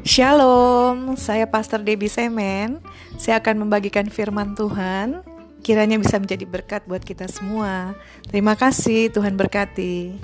Shalom, saya Pastor Debbie Semen. Saya akan membagikan firman Tuhan. Kiranya bisa menjadi berkat buat kita semua. Terima kasih, Tuhan berkati.